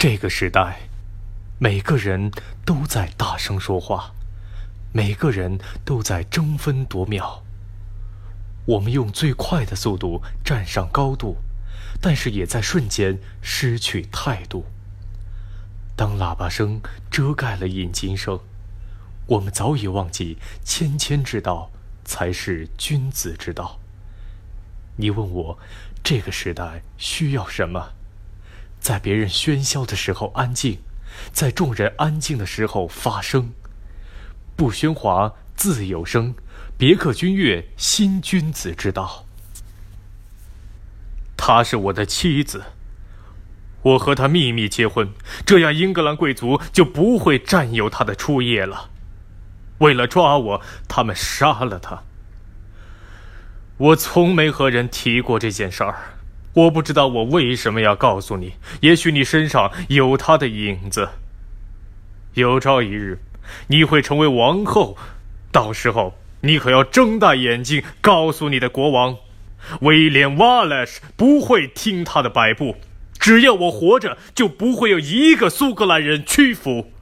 这个时代，每个人都在大声说话，每个人都在争分夺秒。我们用最快的速度站上高度，但是也在瞬间失去态度。当喇叭声遮盖了引擎声，我们早已忘记谦谦之道才是君子之道。你问我，这个时代需要什么？在别人喧嚣的时候安静，在众人安静的时候发声。不喧哗，自有声。别克君越，新君子之道。她是我的妻子，我和她秘密结婚，这样英格兰贵族就不会占有她的初夜了。为了抓我，他们杀了她。我从没和人提过这件事儿，我不知道我为什么要告诉你。也许你身上有他的影子。有朝一日，你会成为王后，到时候。你可要睁大眼睛告诉你的国王，威廉·瓦莱什不会听他的摆布。只要我活着，就不会有一个苏格兰人屈服。